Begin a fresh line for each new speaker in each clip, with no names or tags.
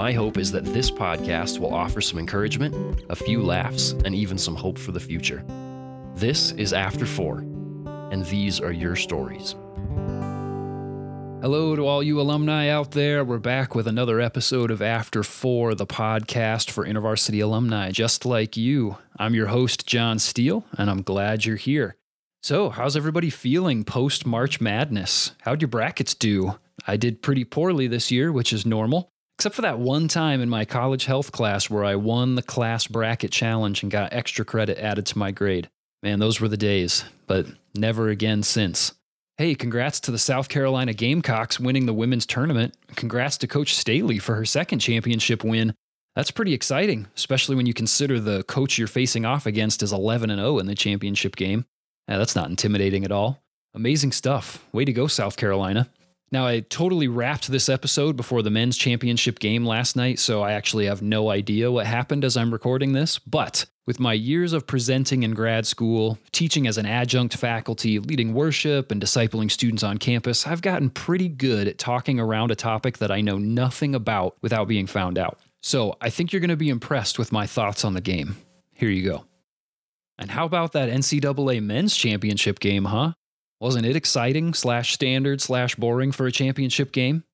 my hope is that this podcast will offer some encouragement, a few laughs, and even some hope for the future. This is After Four, and these are your stories.
Hello to all you alumni out there. We're back with another episode of After Four, the podcast for InterVarsity alumni, just like you. I'm your host, John Steele, and I'm glad you're here. So, how's everybody feeling post March Madness? How'd your brackets do? I did pretty poorly this year, which is normal, except for that one time in my college health class where I won the class bracket challenge and got extra credit added to my grade. Man, those were the days, but never again since. Hey, congrats to the South Carolina Gamecocks winning the women's tournament. Congrats to Coach Staley for her second championship win. That's pretty exciting, especially when you consider the coach you're facing off against is 11 and 0 in the championship game. Yeah, that's not intimidating at all. Amazing stuff. Way to go, South Carolina. Now, I totally wrapped this episode before the men's championship game last night, so I actually have no idea what happened as I'm recording this. But with my years of presenting in grad school, teaching as an adjunct faculty, leading worship, and discipling students on campus, I've gotten pretty good at talking around a topic that I know nothing about without being found out. So I think you're going to be impressed with my thoughts on the game. Here you go. And how about that NCAA men's championship game, huh? Wasn't it exciting slash standard slash boring for a championship game?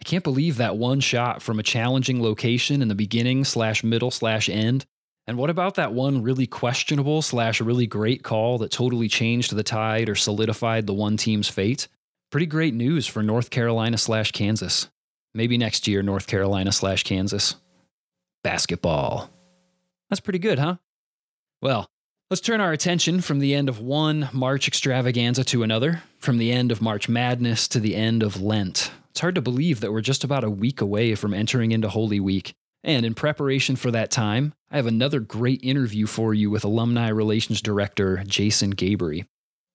I can't believe that one shot from a challenging location in the beginning slash middle slash end. And what about that one really questionable slash really great call that totally changed the tide or solidified the one team's fate? Pretty great news for North Carolina slash Kansas. Maybe next year, North Carolina slash Kansas. Basketball. That's pretty good, huh? Well, Let's turn our attention from the end of one March extravaganza to another, from the end of March Madness to the end of Lent. It's hard to believe that we're just about a week away from entering into Holy Week. And in preparation for that time, I have another great interview for you with Alumni Relations Director Jason Gaboury.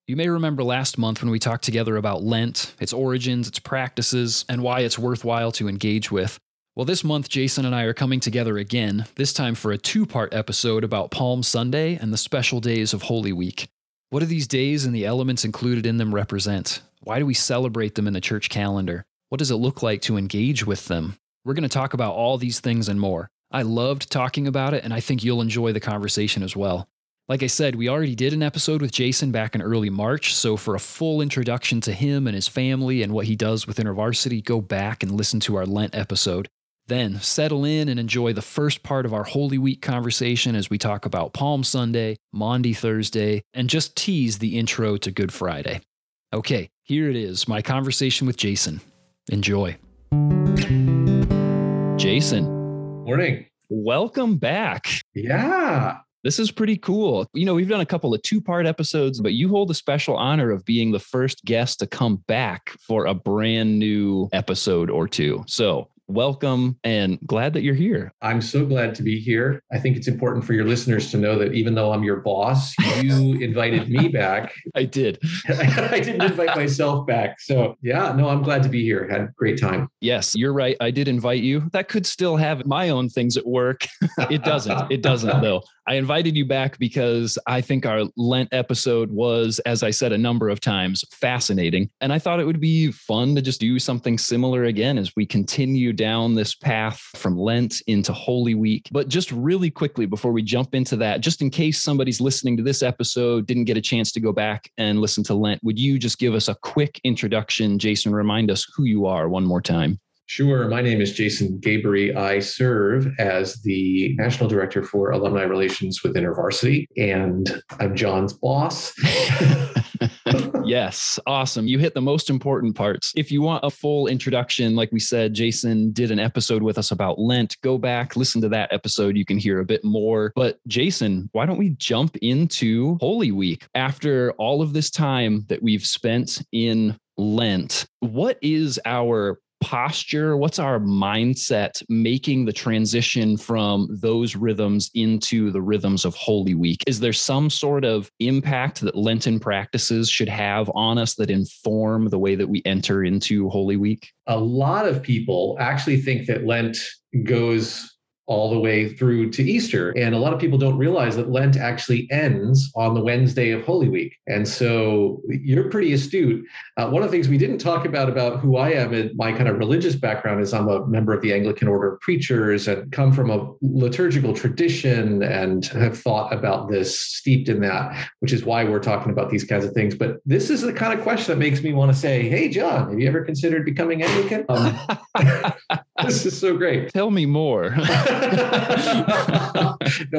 You may remember last month when we talked together about Lent, its origins, its practices, and why it's worthwhile to engage with. Well, this month, Jason and I are coming together again, this time for a two part episode about Palm Sunday and the special days of Holy Week. What do these days and the elements included in them represent? Why do we celebrate them in the church calendar? What does it look like to engage with them? We're going to talk about all these things and more. I loved talking about it, and I think you'll enjoy the conversation as well. Like I said, we already did an episode with Jason back in early March, so for a full introduction to him and his family and what he does with InterVarsity, go back and listen to our Lent episode. Then settle in and enjoy the first part of our Holy Week conversation as we talk about Palm Sunday, Maundy Thursday, and just tease the intro to Good Friday. Okay, here it is my conversation with Jason. Enjoy. Jason.
Morning.
Welcome back.
Yeah.
This is pretty cool. You know, we've done a couple of two part episodes, but you hold the special honor of being the first guest to come back for a brand new episode or two. So welcome and glad that you're here.
I'm so glad to be here. I think it's important for your listeners to know that even though I'm your boss, you invited me back.
I did.
I didn't invite myself back. So, yeah, no, I'm glad to be here. Had a great time.
Yes, you're right. I did invite you. That could still have my own things at work. it doesn't. It doesn't, though. I invited you back because I think our Lent episode was, as I said a number of times, fascinating. And I thought it would be fun to just do something similar again as we continue down this path from Lent into Holy Week. But just really quickly before we jump into that, just in case somebody's listening to this episode, didn't get a chance to go back and listen to Lent, would you just give us a quick introduction, Jason? Remind us who you are one more time.
Sure. My name is Jason Gaboury. I serve as the National Director for Alumni Relations with InterVarsity, and I'm John's boss.
yes, awesome. You hit the most important parts. If you want a full introduction, like we said, Jason did an episode with us about Lent. Go back, listen to that episode. You can hear a bit more. But Jason, why don't we jump into Holy Week? After all of this time that we've spent in Lent, what is our posture? What's our mindset making the transition from those rhythms into the rhythms of Holy Week? Is there some sort of impact that Lenten practices should have on us that inform the way that we enter into Holy Week?
A lot of people actually think that Lent goes all the way through to Easter. And a lot of people don't realize that Lent actually ends on the Wednesday of Holy Week. And so you're pretty astute. Uh, one of the things we didn't talk about about who I am and my kind of religious background is I'm a member of the Anglican Order of Preachers and come from a liturgical tradition and have thought about this, steeped in that, which is why we're talking about these kinds of things. But this is the kind of question that makes me want to say, hey, John, have you ever considered becoming Anglican? Um, this is so great.
Tell me more.
no,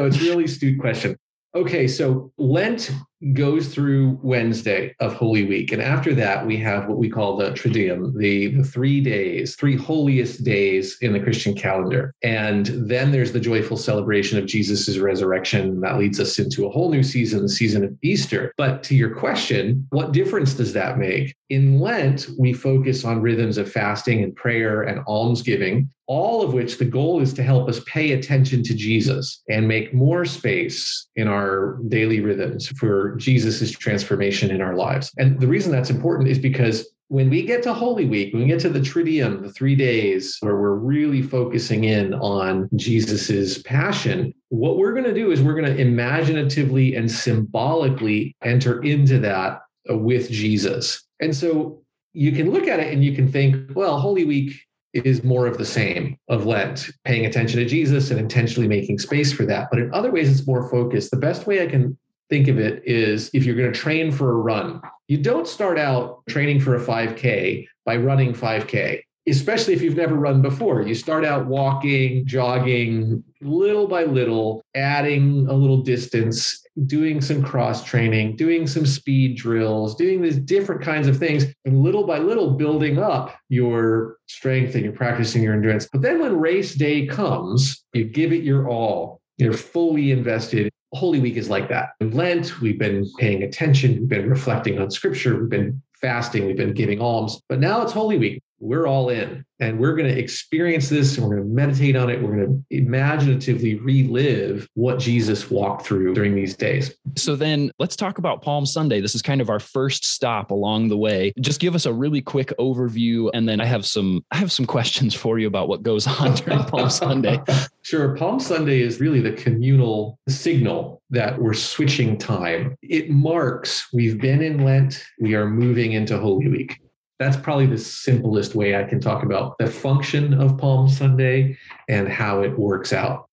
it's really astute question. Okay, so Lent goes through Wednesday of Holy Week. And after that, we have what we call the Triduum, the, the three days, three holiest days in the Christian calendar. And then there's the joyful celebration of Jesus' resurrection. That leads us into a whole new season, the season of Easter. But to your question, what difference does that make? In Lent, we focus on rhythms of fasting and prayer and almsgiving all of which the goal is to help us pay attention to Jesus and make more space in our daily rhythms for Jesus' transformation in our lives. And the reason that's important is because when we get to Holy Week, when we get to the Triduum, the three days where we're really focusing in on Jesus's passion, what we're going to do is we're going to imaginatively and symbolically enter into that with Jesus. And so you can look at it and you can think, well, Holy Week is more of the same of Lent, paying attention to Jesus and intentionally making space for that. But in other ways, it's more focused. The best way I can think of it is if you're going to train for a run, you don't start out training for a 5K by running 5K, especially if you've never run before. You start out walking, jogging, little by little, adding a little distance, doing some cross training, doing some speed drills, doing these different kinds of things, and little by little building up your strength and you're practicing your endurance. But then when race day comes, you give it your all. You're fully invested Holy Week is like that. In Lent, we've been paying attention, we've been reflecting on scripture, we've been fasting, we've been giving alms, but now it's Holy Week. We're all in and we're going to experience this and we're going to meditate on it. We're going to imaginatively relive what Jesus walked through during these days.
So then let's talk about Palm Sunday. This is kind of our first stop along the way. Just give us a really quick overview and then I have some I have some questions for you about what goes on during Palm Sunday.
Sure. Palm Sunday is really the communal signal that we're switching time. It marks we've been in Lent, we are moving into Holy Week. That's probably the simplest way I can talk about the function of Palm Sunday and how it works out.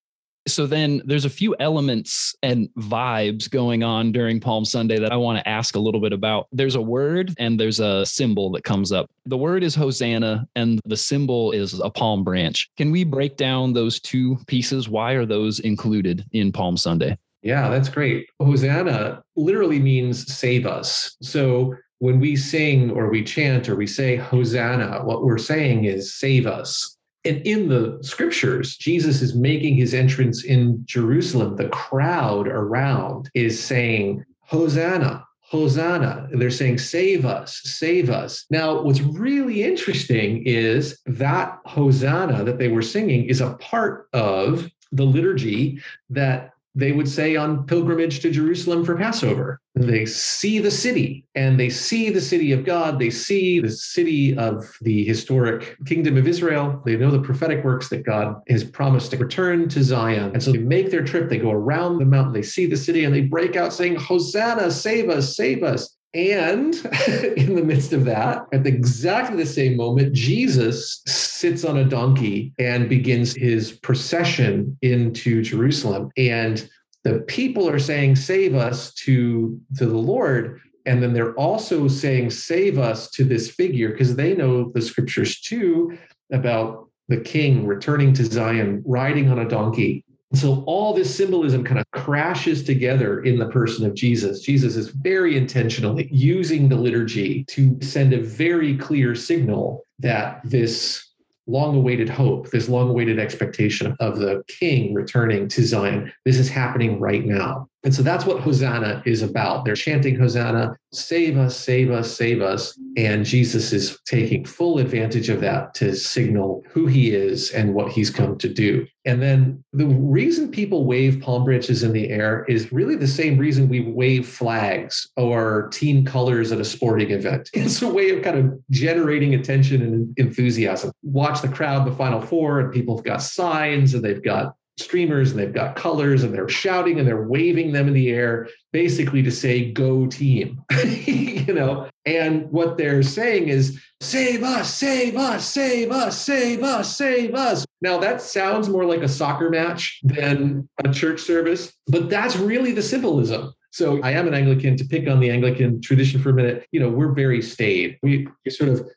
So then there's a few elements and vibes going on during Palm Sunday that I want to ask a little bit about. There's a word and there's a symbol that comes up. The word is Hosanna and the symbol is a palm branch. Can we break down those two pieces? Why are those included in Palm Sunday?
Yeah, that's great. Hosanna literally means save us. So when we sing or we chant or we say Hosanna, what we're saying is save us. And in the scriptures, Jesus is making his entrance in Jerusalem. The crowd around is saying, Hosanna, Hosanna. They're saying, save us, save us. Now, what's really interesting is that Hosanna that they were singing is a part of the liturgy that they would say on pilgrimage to Jerusalem for Passover. They see the city and they see the city of God. They see the city of the historic kingdom of Israel. They know the prophetic works that God has promised to return to Zion. And so they make their trip. They go around the mountain. They see the city and they break out saying, Hosanna, save us, save us. And in the midst of that, at exactly the same moment, Jesus sits on a donkey and begins his procession into Jerusalem. And the people are saying, Save us to, to the Lord. And then they're also saying, Save us to this figure, because they know the scriptures too about the king returning to Zion, riding on a donkey so all this symbolism kind of crashes together in the person of Jesus. Jesus is very intentionally using the liturgy to send a very clear signal that this long awaited hope, this long awaited expectation of the king returning to Zion, this is happening right now. And so that's what Hosanna is about. They're chanting Hosanna, save us, save us, save us. And Jesus is taking full advantage of that to signal who he is and what he's come to do. And then the reason people wave palm branches in the air is really the same reason we wave flags or team colors at a sporting event. It's a way of kind of generating attention and enthusiasm. Watch the crowd, the final four, and people have got signs and they've got streamers and they've got colors and they're shouting and they're waving them in the air basically to say go team you know and what they're saying is save us save us save us save us save us now that sounds more like a soccer match than a church service but that's really the symbolism so I am an Anglican to pick on the Anglican tradition for a minute. You know, we're very staid. We, we sort of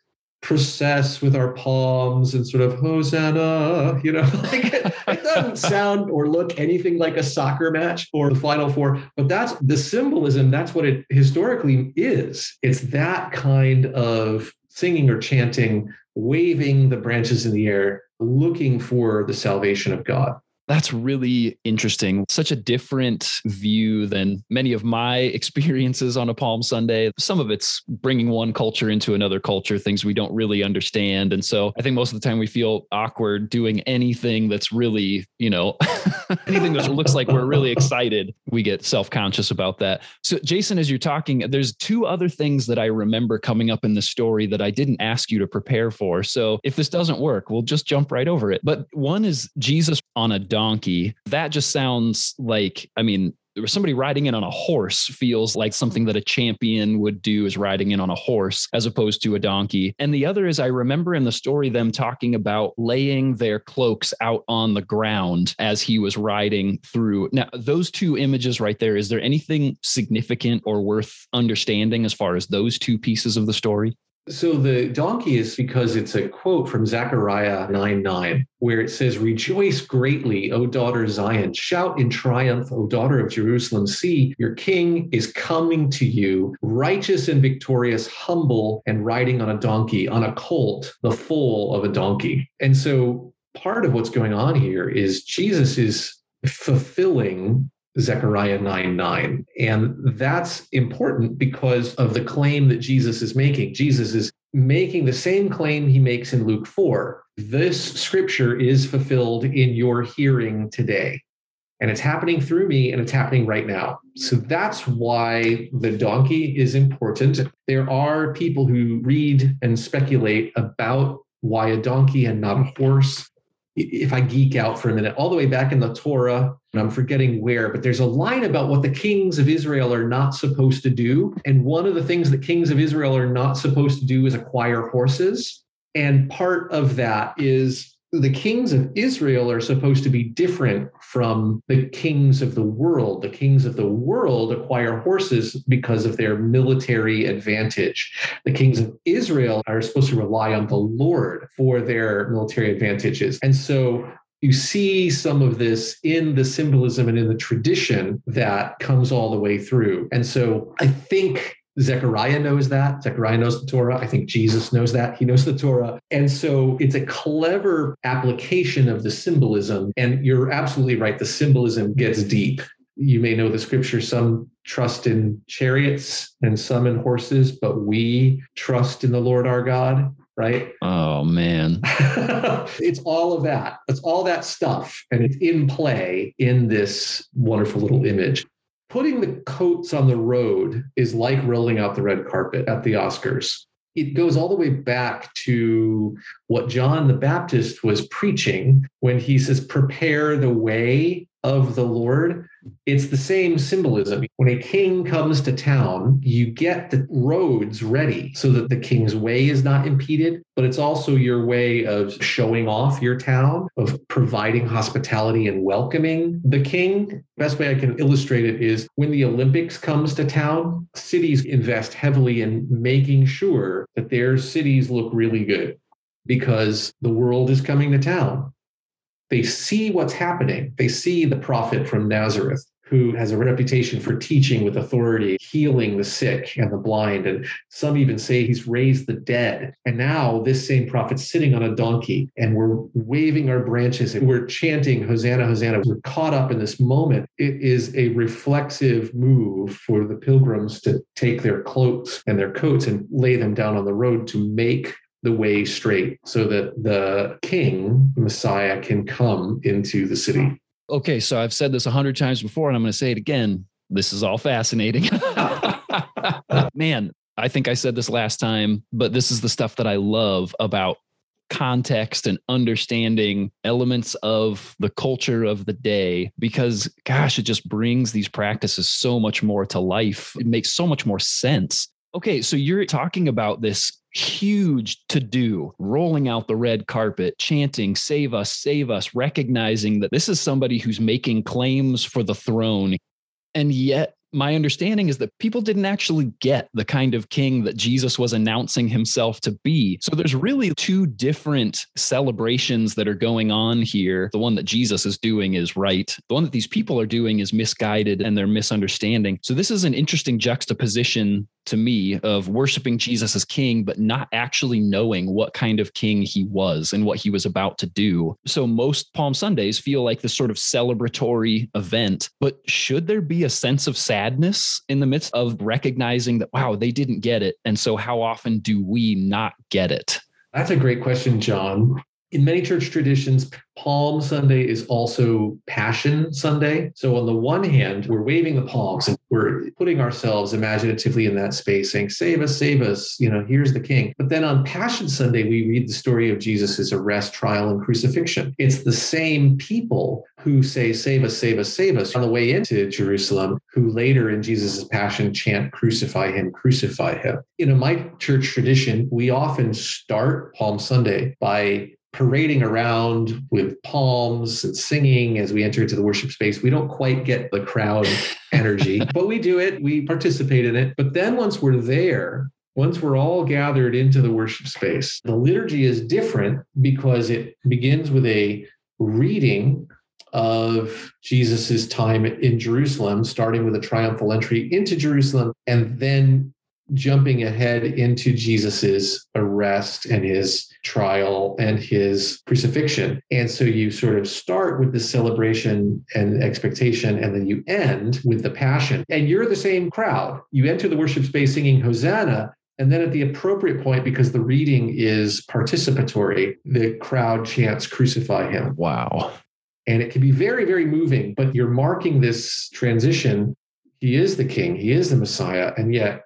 process with our palms and sort of hosanna you know like it, it, doesn't sound or look anything like a soccer match or the final four but that's the symbolism that's what it historically is. It's that kind of singing or chanting waving the branches in the air looking for the salvation of god
that's really interesting. Such a different view than many of my experiences on a Palm Sunday. Some of it's bringing one culture into another culture, things we don't really understand. And so I think most of the time we feel awkward doing anything that's really, you know, anything that looks like we're really excited. We get self conscious about that. So, Jason, as you're talking, there's two other things that I remember coming up in the story that I didn't ask you to prepare for. So, if this doesn't work, we'll just jump right over it. But one is Jesus on a donkey. That just sounds like, I mean, somebody riding in on a horse feels like something that a champion would do is riding in on a horse as opposed to a donkey. And the other is I remember in the story them talking about laying their cloaks out on the ground as he was riding through. Now, those two images right there, is there anything significant or worth understanding as far as those two pieces of the story?
So the donkey is because it's a quote from Zechariah 9 9, where it says, Rejoice greatly, O daughter Zion. Shout in triumph, O daughter of Jerusalem. See, your king is coming to you, righteous and victorious, humble, and riding on a donkey, on a colt, the foal of a donkey. And so part of what's going on here is Jesus is fulfilling Zechariah 9 9. And that's important because of the claim that Jesus is making. Jesus is making the same claim he makes in Luke 4. This scripture is fulfilled in your hearing today. And it's happening through me and it's happening right now. So that's why the donkey is important. There are people who read and speculate about why a donkey and not a horse if I geek out for a minute, all the way back in the Torah, and I'm forgetting where, but there's a line about what the kings of Israel are not supposed to do. And one of the things that kings of Israel are not supposed to do is acquire horses. And part of that is the kings of Israel are supposed to be different from the kings of the world. The kings of the world acquire horses because of their military advantage. The kings of Israel are supposed to rely on the Lord for their military advantages. And so you see some of this in the symbolism and in the tradition that comes all the way through. And so I think Zechariah knows that. Zechariah knows the Torah. I think Jesus knows that. He knows the Torah. And so it's a clever application of the symbolism. And you're absolutely right. The symbolism gets deep. You may know the scripture some trust in chariots and some in horses, but we trust in the Lord our God right?
Oh man.
it's all of that. It's all that stuff. And it's in play in this wonderful little image putting the coats on the road is like rolling out the red carpet at the Oscars. It goes all the way back to what John the Baptist was preaching when he says, Prepare the way of the Lord. It's the same symbolism. When a king comes to town, you get the roads ready so that the king's way is not impeded, but it's also your way of showing off your town, of providing hospitality and welcoming the king. Best way I can illustrate it is when the Olympics comes to town, cities invest heavily in making sure that their cities look really good because the world is coming to town they see what's happening. They see the prophet from Nazareth who has a reputation for teaching with authority, healing the sick and the blind. And some even say he's raised the dead. And now this same prophet's sitting on a donkey and we're waving our branches and we're chanting, Hosanna, Hosanna. We're caught up in this moment. It is a reflexive move for the pilgrims to take their cloaks and their coats and lay them down on the road to make the way straight so that the king, the Messiah, can come into the city.
Okay, so I've said this a hundred times before, and I'm going to say it again. This is all fascinating. Man, I think I said this last time, but this is the stuff that I love about context and understanding elements of the culture of the day because gosh it just brings these practices so much more to life it makes so much more sense okay so you're talking about this huge to do, rolling out the red carpet, chanting, save us, save us, recognizing that this is somebody who's making claims for the throne. And yet, my understanding is that people didn't actually get the kind of king that Jesus was announcing himself to be. So there's really two different celebrations that are going on here. The one that Jesus is doing is right. The one that these people are doing is misguided and they're misunderstanding. So this is an interesting juxtaposition to me of worshiping Jesus as king, but not actually knowing what kind of king he was and what he was about to do. So most Palm Sundays feel like this sort of celebratory event, but should there be a sense of sadness in the midst of recognizing that, wow, they didn't get it? And so how often do we not get it?
That's a great question, John in many church traditions, Palm Sunday is also Passion Sunday. So, on the one hand, we're waving the palms and we're putting ourselves imaginatively in that space, saying, Save us, save us, you know, here's the King. But then on Passion Sunday, we read the story of Jesus' arrest, trial, and crucifixion. It's the same people who say, Save us, save us, save us on the way into Jerusalem, who later in Jesus' Passion chant, Crucify him, crucify him. In a my church tradition, we often start Palm Sunday by parading around with palms and singing as we enter into the worship space. We don't quite get the crowd energy, but we do it. We participate in it. But then once we're there, once we're all gathered into the worship space, the liturgy is different because it begins with a reading of Jesus's time in Jerusalem, starting with a triumphal entry into Jerusalem, and then jumping ahead into Jesus's arrest and his trial and his crucifixion. And so you sort of start with the celebration and expectation, and then you end with the passion. And you're the same crowd. You enter the worship space singing Hosanna. And then at the appropriate point, because the reading is participatory, the crowd chants, Crucify him.
Wow.
And it can be very, very moving, but you're marking this transition. He is the king, he is the Messiah. And yet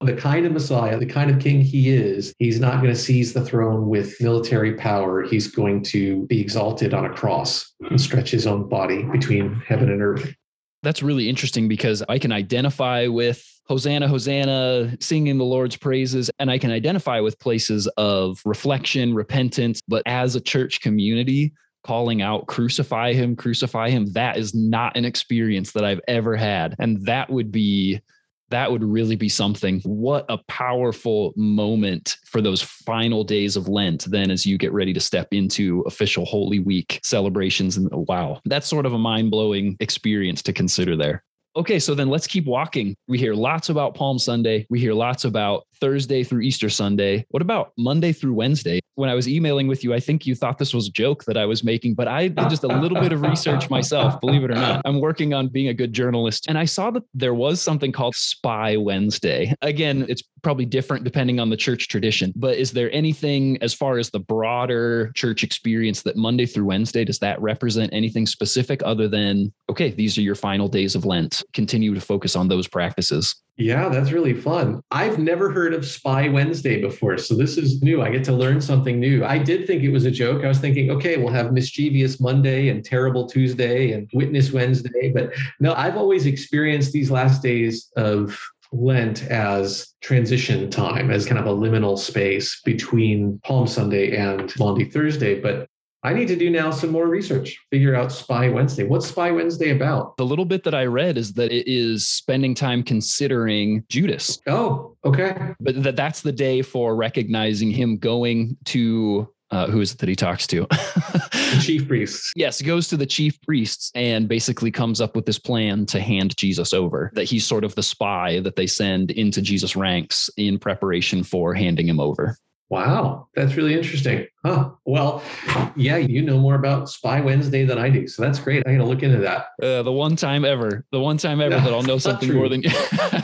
the kind of Messiah, the kind of king he is, he's not going to seize the throne with military power. He's going to be exalted on a cross and stretch his own body between heaven and earth.
That's really interesting because I can identify with Hosanna, Hosanna, singing the Lord's praises, and I can identify with places of reflection, repentance. But as a church community, calling out, crucify him, crucify him, that is not an experience that I've ever had. And that would be that would really be something. What a powerful moment for those final days of Lent, then, as you get ready to step into official Holy Week celebrations. And wow, that's sort of a mind blowing experience to consider there. Okay, so then let's keep walking. We hear lots about Palm Sunday. We hear lots about Thursday through Easter Sunday. What about Monday through Wednesday? When I was emailing with you, I think you thought this was a joke that I was making, but I did just a little bit of research myself, believe it or not. I'm working on being a good journalist. And I saw that there was something called Spy Wednesday. Again, it's probably different depending on the church tradition, but is there anything as far as the broader church experience that Monday through Wednesday, does that represent anything specific other than, okay, these are your final days of Lent? Continue to focus on those practices.
Yeah, that's really fun. I've never heard of Spy Wednesday before. So this is new. I get to learn something new. I did think it was a joke. I was thinking, okay, we'll have Mischievous Monday and Terrible Tuesday and Witness Wednesday. But no, I've always experienced these last days of Lent as transition time, as kind of a liminal space between Palm Sunday and Maundy Thursday. But I need to do now some more research, figure out Spy Wednesday. What's Spy Wednesday about?
The little bit that I read is that it is spending time considering Judas.
Oh, okay.
But that that's the day for recognizing him going to uh, who is it that he talks to?
the chief priests.
Yes, goes to the chief priests and basically comes up with this plan to hand Jesus over. That he's sort of the spy that they send into Jesus' ranks in preparation for handing him over.
Wow, that's really interesting. Huh. Well, yeah, you know more about Spy Wednesday than I do, so that's great. I got to look into that.
Uh, the one time ever, the one time ever no, that I'll know something more than you.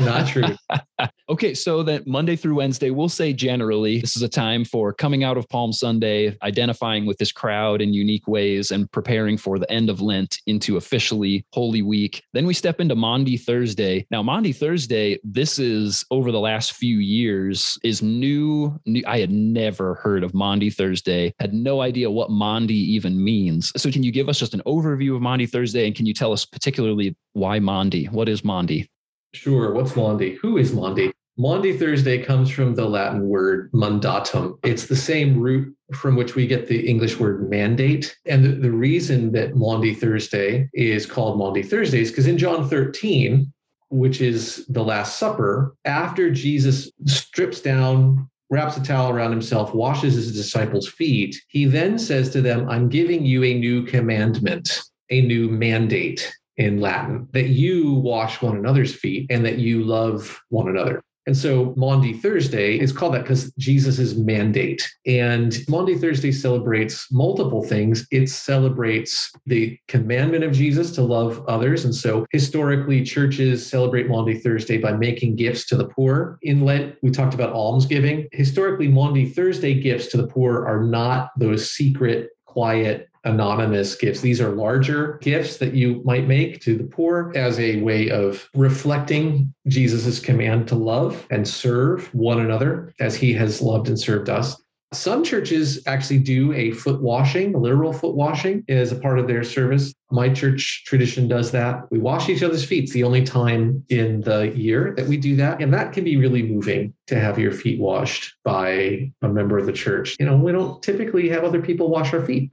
not true.
okay, so that Monday through Wednesday, we'll say generally this is a time for coming out of Palm Sunday, identifying with this crowd in unique ways, and preparing for the end of Lent into officially Holy Week. Then we step into Maundy Thursday. Now, Maundy Thursday, this is over the last few years is new. new I had never heard of Maundy Thursday had no idea what Maundy even means. So, can you give us just an overview of Maundy Thursday and can you tell us particularly why Maundy? What is Maundy?
Sure. What's Maundy? Who is Maundy? Maundy Thursday comes from the Latin word mandatum. It's the same root from which we get the English word mandate. And the, the reason that Maundy Thursday is called Maundy Thursday is because in John 13, which is the Last Supper, after Jesus strips down wraps a towel around himself, washes his disciples' feet. He then says to them, I'm giving you a new commandment, a new mandate in Latin, that you wash one another's feet and that you love one another. And so Maundy Thursday is called that because Jesus' mandate. And Maundy Thursday celebrates multiple things. It celebrates the commandment of Jesus to love others. And so historically, churches celebrate Maundy Thursday by making gifts to the poor. In Lent, we talked about almsgiving. Historically, Maundy Thursday gifts to the poor are not those secret, quiet anonymous gifts. These are larger gifts that you might make to the poor as a way of reflecting Jesus' command to love and serve one another as he has loved and served us. Some churches actually do a foot washing, a literal foot washing, as a part of their service. My church tradition does that. We wash each other's feet. It's the only time in the year that we do that. And that can be really moving to have your feet washed by a member of the church. You know, we don't typically have other people wash our feet.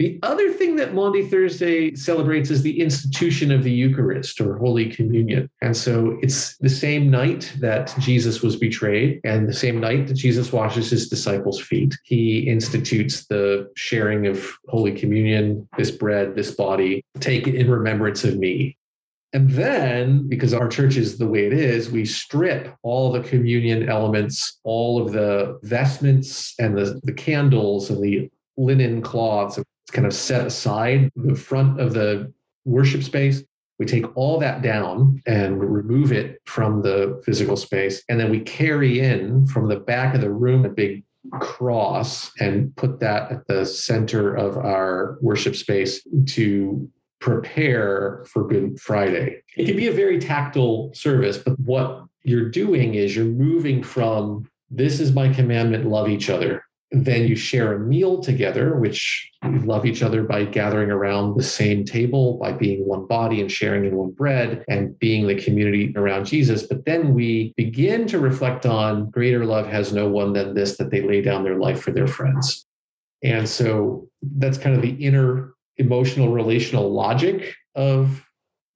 The other thing that Maundy Thursday celebrates is the institution of the Eucharist or Holy Communion. And so it's the same night that Jesus was betrayed and the same night that Jesus washes his disciples' feet. He institutes the sharing of Holy Communion, this bread, this body, take it in remembrance of me. And then, because our church is the way it is, we strip all the communion elements, all of the vestments and the, the candles and the linen cloths kind of set aside the front of the worship space. We take all that down and remove it from the physical space. And then we carry in from the back of the room a big cross and put that at the center of our worship space to prepare for Good Friday. It can be a very tactile service, but what you're doing is you're moving from this is my commandment, love each other, then you share a meal together, which you love each other by gathering around the same table, by being one body and sharing in one bread and being the community around Jesus. But then we begin to reflect on greater love has no one than this, that they lay down their life for their friends. And so that's kind of the inner emotional relational logic of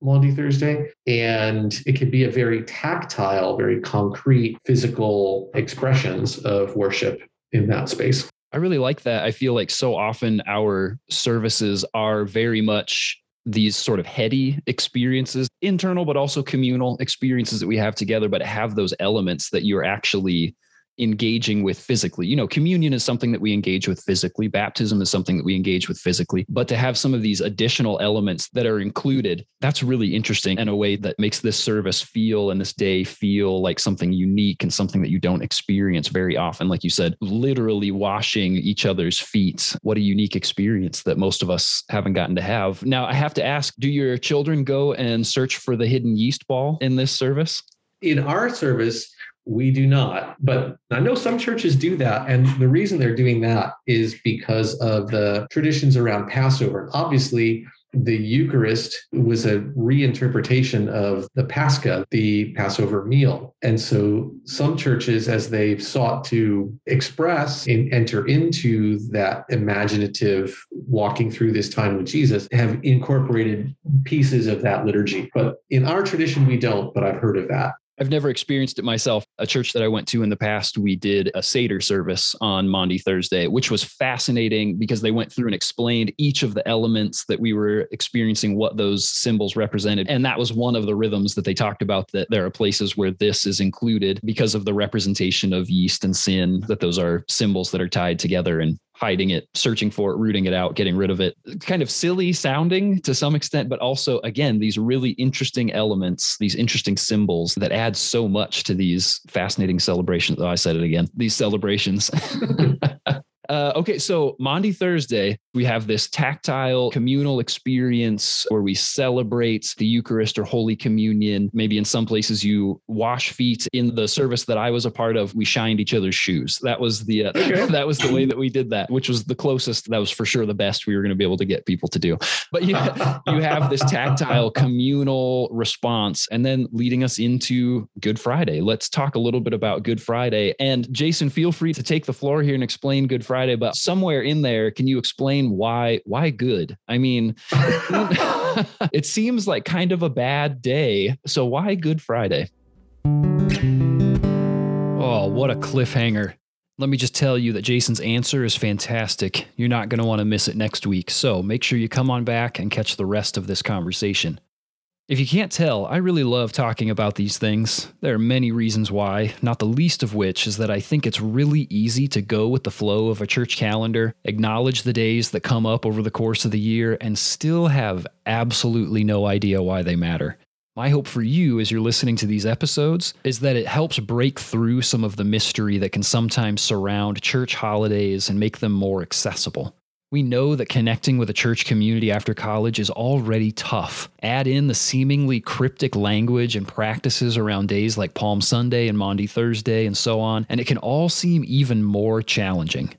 Maundy Thursday. And it can be a very tactile, very concrete physical expressions of worship in that space.
I really like that. I feel like so often our services are very much these sort of heady experiences, internal, but also communal experiences that we have together, but have those elements that you're actually engaging with physically. You know, communion is something that we engage with physically, baptism is something that we engage with physically, but to have some of these additional elements that are included, that's really interesting in a way that makes this service feel and this day feel like something unique and something that you don't experience very often. Like you said, literally washing each other's feet. What a unique experience that most of us haven't gotten to have. Now, I have to ask do your children go and search for the hidden yeast ball in this service?
In our service, we do not, but I know some churches do that. And the reason they're doing that is because of the traditions around Passover. Obviously, the Eucharist was a reinterpretation of the Pascha, the Passover meal. And so some churches, as they've sought to express and enter into that imaginative walking through this time with Jesus, have incorporated pieces of that liturgy. But in our tradition, we don't, but I've heard of that.
I've never experienced it myself. A church that I went to in the past, we did a Seder service on Maundy Thursday, which was fascinating because they went through and explained each of the elements that we were experiencing, what those symbols represented. And that was one of the rhythms that they talked about that there are places where this is included because of the representation of yeast and sin, that those are symbols that are tied together. And hiding it, searching for it, rooting it out, getting rid of it. Kind of silly sounding to some extent, but also, again, these really interesting elements, these interesting symbols that add so much to these fascinating celebrations. Oh, I said it again. These celebrations. Uh, okay, so Maundy Thursday, we have this tactile communal experience where we celebrate the Eucharist or Holy Communion. Maybe in some places you wash feet. In the service that I was a part of, we shined each other's shoes. That was the uh, okay. that was the way that we did that, which was the closest. That was for sure the best we were going to be able to get people to do. But you you have this tactile communal response, and then leading us into Good Friday. Let's talk a little bit about Good Friday. And Jason, feel free to take the floor here and explain Good Friday Friday, but somewhere in there, can you explain why why good? I mean, it seems like kind of a bad day. So why Good Friday? Oh, what a cliffhanger. Let me just tell you that Jason's answer is fantastic. You're not going to want to miss it next week. So make sure you come on back and catch the rest of this conversation. If you can't tell, I really love talking about these things. There are many reasons why, not the least of which is that I think it's really easy to go with the flow of a church calendar, acknowledge the days that come up over the course of the year, and still have absolutely no idea why they matter. My hope for you as you're listening to these episodes is that it helps break through some of the mystery that can sometimes surround church holidays and make them more accessible. We know that connecting with a church community after college is already tough. Add in the seemingly cryptic language and practices around days like Palm Sunday and Maundy Thursday and so on, and it can all seem even more challenging.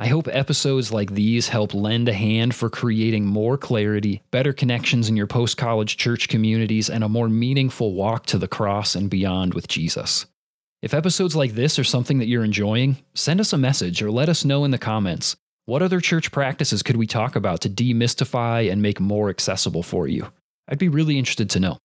I hope episodes like these help lend a hand for creating more clarity, better connections in your post college church communities, and a more meaningful walk to the cross and beyond with Jesus. If episodes like this are something that you're enjoying, send us a message or let us know in the comments. What other church practices could we talk about to demystify and make more accessible for you? I'd be really interested to know.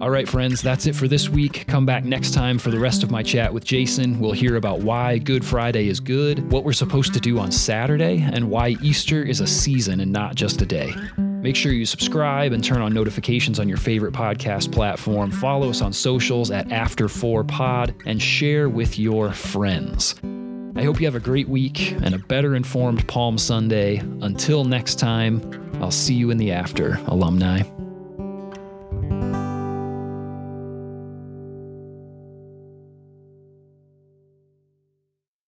All right, friends, that's it for this week. Come back next time for the rest of my chat with Jason. We'll hear about why Good Friday is good, what we're supposed to do on Saturday, and why Easter is a season and not just a day. Make sure you subscribe and turn on notifications on your favorite podcast platform. Follow us on socials at After4Pod and share with your friends. I hope you have a great week and a better informed Palm Sunday. Until next time, I'll see you in the after, alumni.